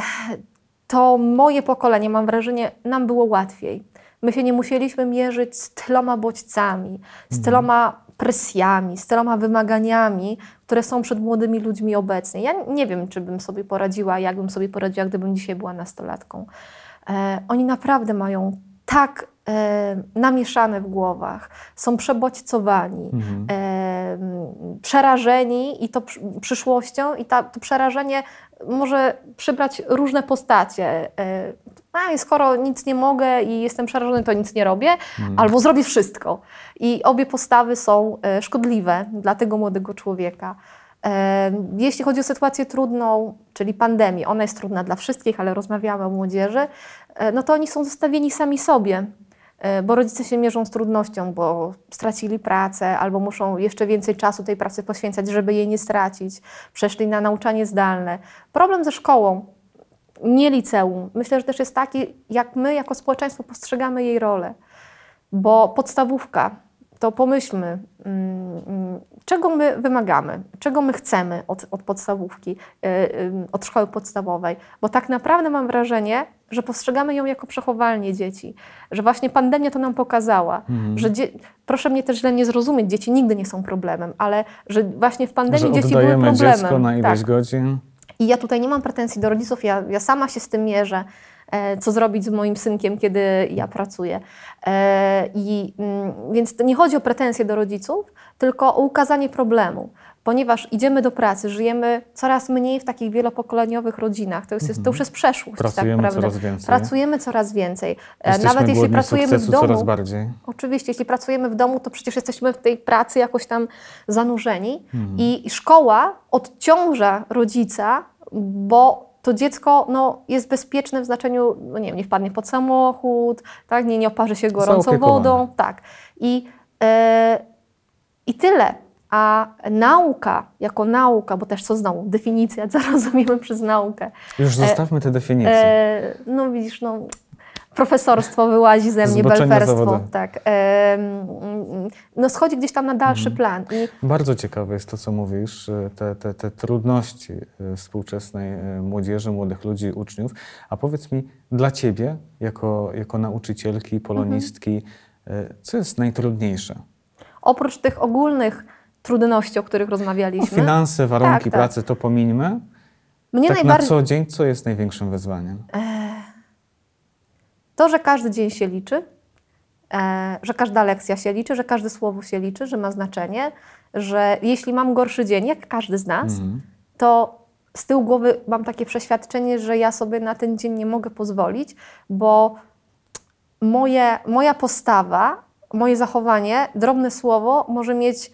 to moje pokolenie, mam wrażenie, nam było łatwiej. My się nie musieliśmy mierzyć z tyloma bodźcami, z mhm. tyloma presjami, z tyloma wymaganiami, które są przed młodymi ludźmi obecnie. Ja nie wiem, czy bym sobie poradziła, jak bym sobie poradziła, gdybym dzisiaj była nastolatką. E, oni naprawdę mają tak e, namieszane w głowach, są przebodźcowani, mhm. e, przerażeni i to przyszłością i ta, to przerażenie może przybrać różne postacie. E, a skoro nic nie mogę i jestem przerażony, to nic nie robię, mhm. albo zrobię wszystko. I obie postawy są e, szkodliwe dla tego młodego człowieka. E, jeśli chodzi o sytuację trudną, czyli pandemię, ona jest trudna dla wszystkich, ale rozmawiamy o młodzieży, e, no to oni są zostawieni sami sobie, bo rodzice się mierzą z trudnością, bo stracili pracę albo muszą jeszcze więcej czasu tej pracy poświęcać, żeby jej nie stracić. Przeszli na nauczanie zdalne. Problem ze szkołą, nie liceum, myślę, że też jest taki, jak my jako społeczeństwo postrzegamy jej rolę. Bo podstawówka, to pomyślmy, mm, czego my wymagamy, czego my chcemy od, od podstawówki, y, y, od szkoły podstawowej, bo tak naprawdę mam wrażenie, że postrzegamy ją jako przechowalnię dzieci, że właśnie pandemia to nam pokazała, mhm. że proszę mnie też źle nie zrozumieć, dzieci nigdy nie są problemem, ale że właśnie w pandemii że dzieci były problemem. dziecko na ileś tak. godzin. I ja tutaj nie mam pretensji do rodziców, ja, ja sama się z tym mierzę. E, co zrobić z moim synkiem, kiedy ja pracuję. E, I, mm, więc nie chodzi o pretensje do rodziców, tylko o ukazanie problemu ponieważ idziemy do pracy, żyjemy coraz mniej w takich wielopokoleniowych rodzinach. To, jest, to już jest przeszłość. Tak Pracujemy tak coraz więcej. Pracujemy coraz więcej. E, jesteśmy Nawet jeśli pracujemy w domu. Coraz bardziej. Oczywiście, jeśli pracujemy w domu, to przecież jesteśmy w tej pracy jakoś tam zanurzeni. Mhm. I szkoła odciąża rodzica, bo to dziecko no, jest bezpieczne w znaczeniu, no nie wiem, nie wpadnie pod samochód, tak, nie, nie oparzy się gorącą wodą. Tak. I, yy, I tyle. A nauka, jako nauka, bo też co znowu, definicja, co rozumiemy przez naukę. Już zostawmy te definicje. E, no widzisz, no, profesorstwo wyłazi ze mnie, belferstwo. Tak. No schodzi gdzieś tam na dalszy mhm. plan. I... Bardzo ciekawe jest to, co mówisz, te, te, te trudności e, współczesnej e, młodzieży, młodych ludzi, uczniów. A powiedz mi, dla Ciebie, jako, jako nauczycielki, polonistki, mhm. co jest najtrudniejsze? Oprócz tych ogólnych trudności, o których rozmawialiśmy. No, finanse, warunki tak, pracy, tak. to pomińmy. Mnie tak najbardziej... na co dzień, co jest największym wyzwaniem? To, że każdy dzień się liczy, e, że każda lekcja się liczy, że każde słowo się liczy, że ma znaczenie, że jeśli mam gorszy dzień, jak każdy z nas, mm. to z tyłu głowy mam takie przeświadczenie, że ja sobie na ten dzień nie mogę pozwolić, bo moje, moja postawa, moje zachowanie, drobne słowo może mieć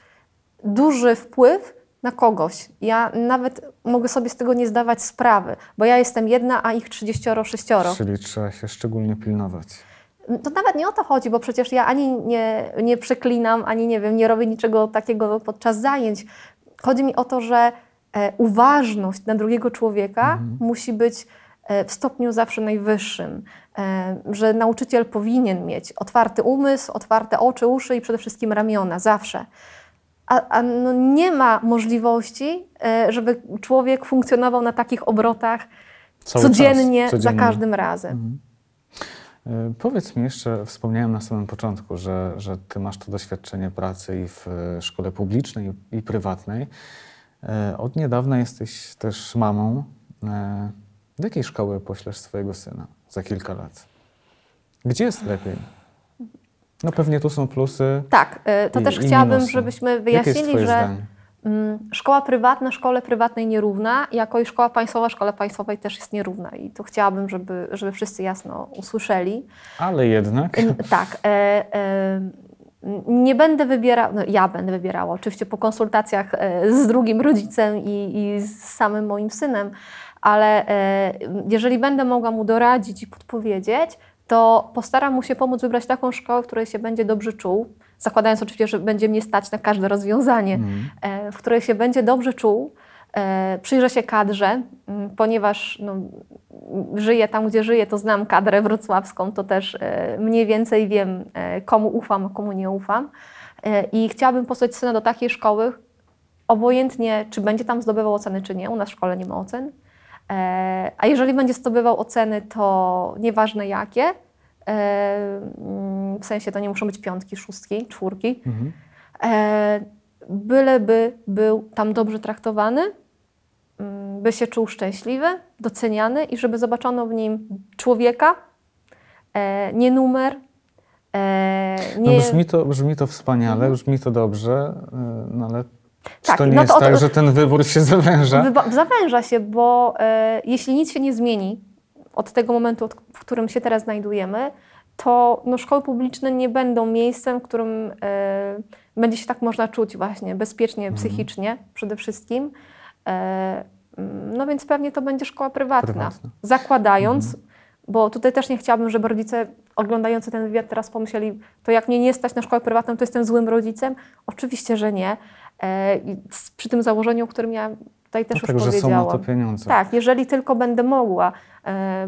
duży wpływ na kogoś. Ja nawet mogę sobie z tego nie zdawać sprawy, bo ja jestem jedna, a ich 36. Czyli trzeba się szczególnie pilnować. To nawet nie o to chodzi, bo przecież ja ani nie, nie przeklinam, ani nie wiem, nie robię niczego takiego podczas zajęć. Chodzi mi o to, że e, uważność na drugiego człowieka mhm. musi być e, w stopniu zawsze najwyższym. E, że nauczyciel powinien mieć otwarty umysł, otwarte oczy, uszy i przede wszystkim ramiona, zawsze. A, a no nie ma możliwości, e, żeby człowiek funkcjonował na takich obrotach codziennie, czas, za codziennie. każdym razem. Mhm. E, Powiedz mi jeszcze, wspomniałem na samym początku, że, że ty masz to doświadczenie pracy i w e, szkole publicznej, i prywatnej. Od niedawna jesteś też mamą. Do jakiej szkoły poślesz swojego syna za kilka lat? Gdzie jest lepiej? No pewnie tu są plusy. Tak, e, to i, też i chciałabym, minusy. żebyśmy wyjaśnili, że zdanie? mm, szkoła prywatna szkole prywatnej nierówna, jako i szkoła państwowa szkole państwowej też jest nierówna. I to chciałabym, żeby, żeby wszyscy jasno usłyszeli. Ale jednak. Tak. E, e, nie będę wybierała, no ja będę wybierała, oczywiście po konsultacjach e, z drugim rodzicem i, i z samym moim synem, ale e, jeżeli będę mogła mu doradzić i podpowiedzieć, to postaram mu się pomóc wybrać taką szkołę, w której się będzie dobrze czuł, zakładając oczywiście, że będzie mnie stać na każde rozwiązanie, e, w której się będzie dobrze czuł, e, przyjrzę się kadrze, ponieważ no, żyję tam, gdzie żyję, to znam kadrę wrocławską, to też e, mniej więcej wiem, komu ufam, a komu nie ufam. I chciałabym posłać syna do takiej szkoły, obojętnie czy będzie tam zdobywał oceny, czy nie. U nas w szkole nie ma ocen. E, A jeżeli będzie zdobywał oceny, to nieważne jakie, e, mm, w sensie to nie muszą być piątki, szóstki, czwórki, Mhm. e, byleby był tam dobrze traktowany, mm, by się czuł szczęśliwy, doceniany i żeby zobaczono w nim człowieka, nie numer, No nie... brzmi to, brzmi to wspaniale, brzmi to dobrze, no ale czy Tak, to nie no jest to tak, że ten wybór się zawęża? Zawęża się, bo e, jeśli nic się nie zmieni od tego momentu, od, w którym się teraz znajdujemy, to no, szkoły publiczne nie będą miejscem, w którym e, będzie się tak można czuć właśnie bezpiecznie, Mhm. psychicznie przede wszystkim. E, mm, no więc pewnie to będzie szkoła prywatna. Prywatna. Zakładając, Mhm. bo tutaj też nie chciałabym, żeby rodzice oglądający ten wywiad teraz pomyśleli, to jak mnie nie stać na szkołę prywatną, to jestem złym rodzicem. Oczywiście, że nie. E, i przy tym założeniu, o którym ja tutaj też No już tak, że są na powiedziałam. to pieniądze. Tak, jeżeli tylko będę mogła. E,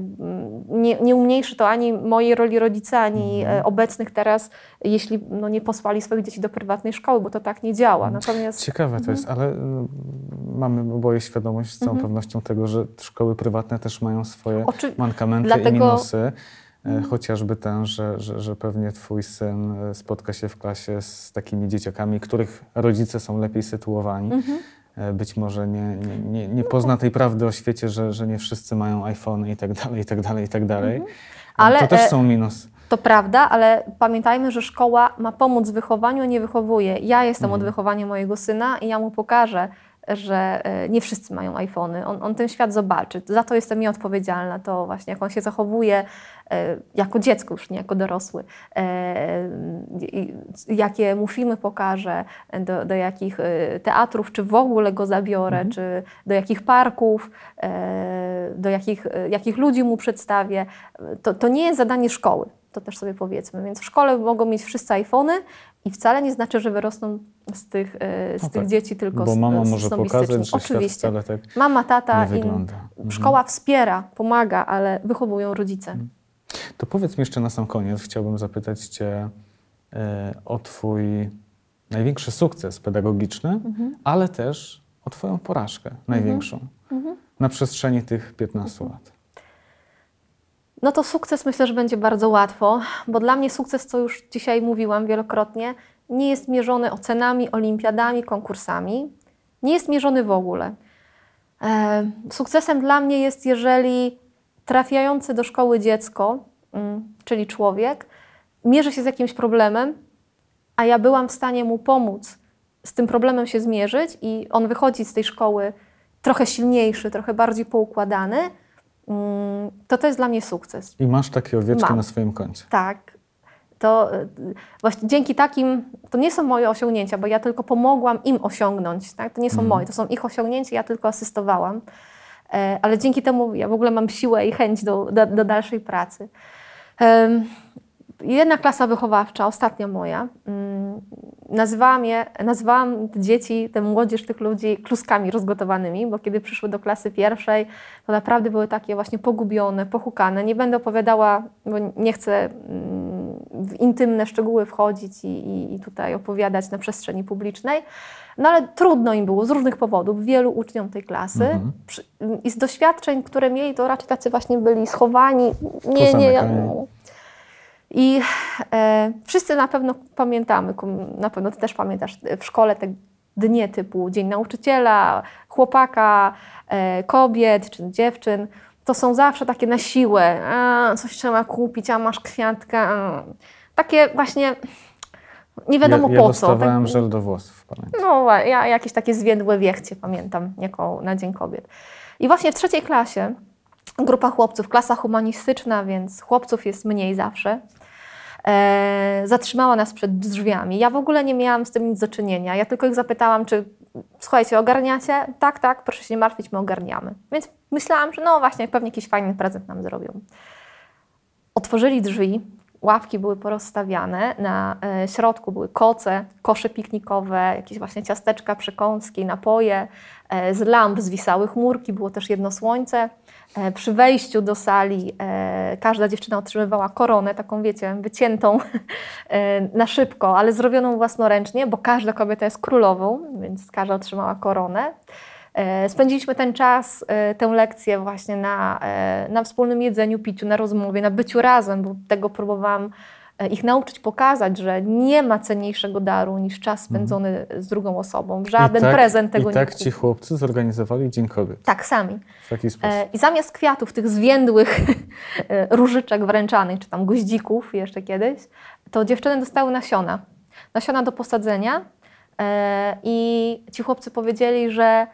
Nie, nie umniejszy to ani mojej roli rodzica, ani Mhm. e, obecnych teraz, jeśli no, nie posłali swoich dzieci do prywatnej szkoły, bo to tak nie działa. Natomiast Ciekawe to jest, ale y, mamy oboje świadomość z całą Mhm. pewnością tego, że szkoły prywatne też mają swoje Oczy- mankamenty i dlatego- Mhm. minusy. E, Chociażby ten, że, że, że pewnie twój syn e, spotka się w klasie z takimi dzieciakami, których rodzice są lepiej sytuowani. Mhm. E, Być może nie, nie, nie, nie pozna tej prawdy o świecie, że, że nie wszyscy mają iPhone i tak dalej, i tak dalej, i tak dalej. Mhm. Ale, to też są minusy. To prawda, ale pamiętajmy, że szkoła ma pomóc w wychowaniu, a nie wychowuje. Ja jestem Mhm. od wychowania mojego syna i ja mu pokażę, że e, nie wszyscy mają iPhony. On, on ten świat zobaczy. Za to jestem ja odpowiedzialna. To właśnie jak on się zachowuje e, jako dziecko, już nie jako dorosły. E, jakie mu filmy pokażę, do, do jakich teatrów, czy w ogóle go zabiorę, czy do jakich parków, do jakich, jakich ludzi mu przedstawię. To, to nie jest zadanie szkoły. To też sobie powiedzmy. Więc w szkole mogą mieć wszyscy iPhony i wcale nie znaczy, że wyrosną z tych, e, z No tych tak, dzieci tylko Bo z- mama z- może pokazać, że Oczywiście. wcale tak Mama, tata, nie wygląda. Mhm. szkoła wspiera, pomaga, ale wychowują rodzice. To powiedz mi jeszcze na sam koniec, chciałbym zapytać Cię e, o Twój największy sukces pedagogiczny, Mhm. ale też o Twoją porażkę największą Mhm. na przestrzeni tych 15 lat. No to sukces myślę, że będzie bardzo łatwo, bo dla mnie sukces, co już dzisiaj mówiłam wielokrotnie, nie jest mierzony ocenami, olimpiadami, konkursami. Nie jest mierzony w ogóle. E, sukcesem dla mnie jest, jeżeli trafiający do szkoły dziecko, mm, czyli człowiek, mierzy się z jakimś problemem, a ja byłam w stanie mu pomóc z tym problemem się zmierzyć i on wychodzi z tej szkoły trochę silniejszy, trochę bardziej poukładany, to to jest dla mnie sukces. I masz takie owieczki Mam. na swoim koncie. Tak. To y, właśnie dzięki takim, to nie są moje osiągnięcia, bo ja tylko pomogłam im osiągnąć. Tak? To nie są Mhm. moje, to są ich osiągnięcia, ja tylko asystowałam. E, ale dzięki temu ja w ogóle mam siłę i chęć do, do, do dalszej pracy. Jedna klasa wychowawcza, ostatnia moja, mm, nazywałam, je, nazywałam te dzieci, tę młodzież, tych ludzi kluskami rozgotowanymi, bo kiedy przyszły do klasy pierwszej, to naprawdę były takie właśnie pogubione, pohukane. Nie będę opowiadała, bo nie chcę mm, w intymne szczegóły wchodzić i, i, i tutaj opowiadać na przestrzeni publicznej. No ale trudno im było z różnych powodów, wielu uczniom tej klasy. Mhm. Przy- I z doświadczeń, które mieli, to raczej tacy właśnie byli schowani. Nie, nie. ja-. I e, wszyscy na pewno pamiętamy, na pewno ty też pamiętasz w szkole te dnie typu Dzień Nauczyciela, chłopaka, e, kobiet czy dziewczyn. To są zawsze takie na siłę. A, coś trzeba kupić, a masz kwiatka. A. Takie właśnie nie wiadomo ja, ja po co. dostawałem Tak- żel do włosów, pamiętam. no, ja jakieś takie zwiędłe wiechcie pamiętam jako na Dzień Kobiet. I właśnie w trzeciej klasie grupa chłopców, klasa humanistyczna, więc chłopców jest mniej zawsze, e, zatrzymała nas przed drzwiami. Ja w ogóle nie miałam z tym nic do czynienia. Ja tylko ich zapytałam, czy słuchajcie, ogarniacie? Tak, tak, proszę się nie martwić, my ogarniamy. Więc myślałam, że no właśnie, pewnie jakiś fajny prezent nam zrobią. Otworzyli drzwi, ławki były porozstawiane, na e, środku były koce, kosze piknikowe, jakieś właśnie ciasteczka, przekąski, napoje, e, z lamp zwisały chmurki, było też jedno słońce. E, przy wejściu do sali e, każda dziewczyna otrzymywała koronę, taką wiecie, wyciętą e, na szybko, ale zrobioną własnoręcznie, bo każda kobieta jest królową, więc każda otrzymała koronę. E, Spędziliśmy ten czas, e, tę lekcję właśnie na, e, na wspólnym jedzeniu, piciu, na rozmowie, na byciu razem, bo tego próbowałam ich nauczyć, pokazać, że nie ma cenniejszego daru niż czas spędzony z drugą osobą. Żaden tak, prezent tego I tak nie ci chłopcy zorganizowali Dzień Kobiet. Tak, sami. W taki sposób. E, I zamiast kwiatów, tych zwiędłych e, różyczek wręczanych, czy tam goździków jeszcze kiedyś, to dziewczyny dostały nasiona. Nasiona do posadzenia e, i ci chłopcy powiedzieli, że e,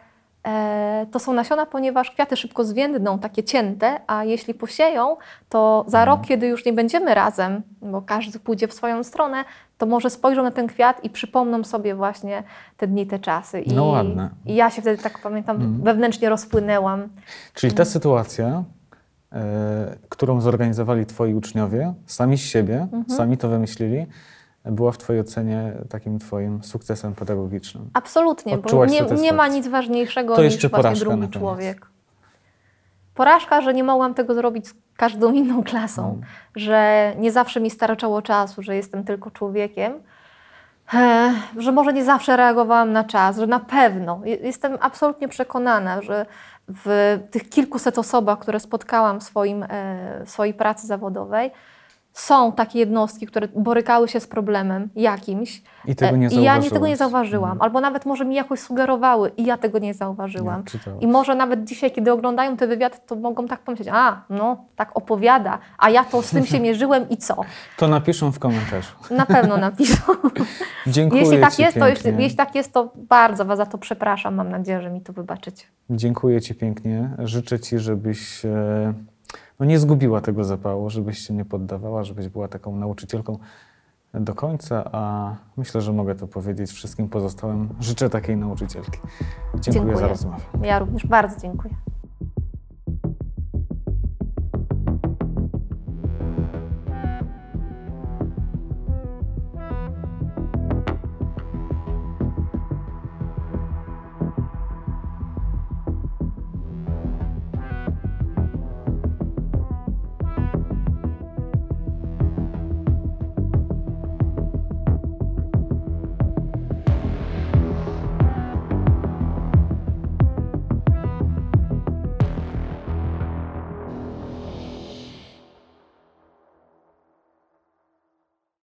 to są nasiona, ponieważ kwiaty szybko zwiędną, takie cięte, a jeśli posieją, to za rok, kiedy już nie będziemy razem, bo każdy pójdzie w swoją stronę, to może spojrzą na ten kwiat i przypomną sobie właśnie te dni, te czasy. I, No ładne. I ja się wtedy tak pamiętam, wewnętrznie rozpłynęłam. Czyli ta sytuacja, e, którą zorganizowali twoi uczniowie, sami z siebie, Mhm. sami to wymyślili, była w twojej ocenie takim twoim sukcesem pedagogicznym. Absolutnie, bo Odczułaś nie, satysfakcję. nie ma nic ważniejszego To niż jeszcze właśnie drugi człowiek. Porażka, że nie mogłam tego zrobić z każdą inną klasą, Mm. że nie zawsze mi starczało czasu, że jestem tylko człowiekiem, e, że może nie zawsze reagowałam na czas, że na pewno, je- jestem absolutnie przekonana, że w tych kilkuset osobach, które spotkałam w, swoim, e, w swojej pracy zawodowej, są takie jednostki, które borykały się z problemem jakimś. I tego nie E, I ja nie, tego nie zauważyłam. Mhm. Albo nawet może mi jakoś sugerowały i ja tego nie zauważyłam. Nie. I może nawet dzisiaj, kiedy oglądają te wywiady, to mogą tak pomyśleć, a no, tak opowiada, a ja to z tym się mierzyłem i co? To napiszą w komentarzu. Na pewno napiszą. Dziękuję jeśli tak jest, to jeśli, jeśli tak jest, to bardzo Was za to przepraszam. Mam nadzieję, że mi to wybaczycie. Dziękuję Ci pięknie. Życzę Ci, żebyś e, no nie zgubiła tego zapału, żebyś się nie poddawała, żebyś była taką nauczycielką do końca, a myślę, że mogę to powiedzieć wszystkim pozostałym. Życzę takiej nauczycielki. Dziękuję, Dziękuję. za rozmowę. Ja również bardzo dziękuję.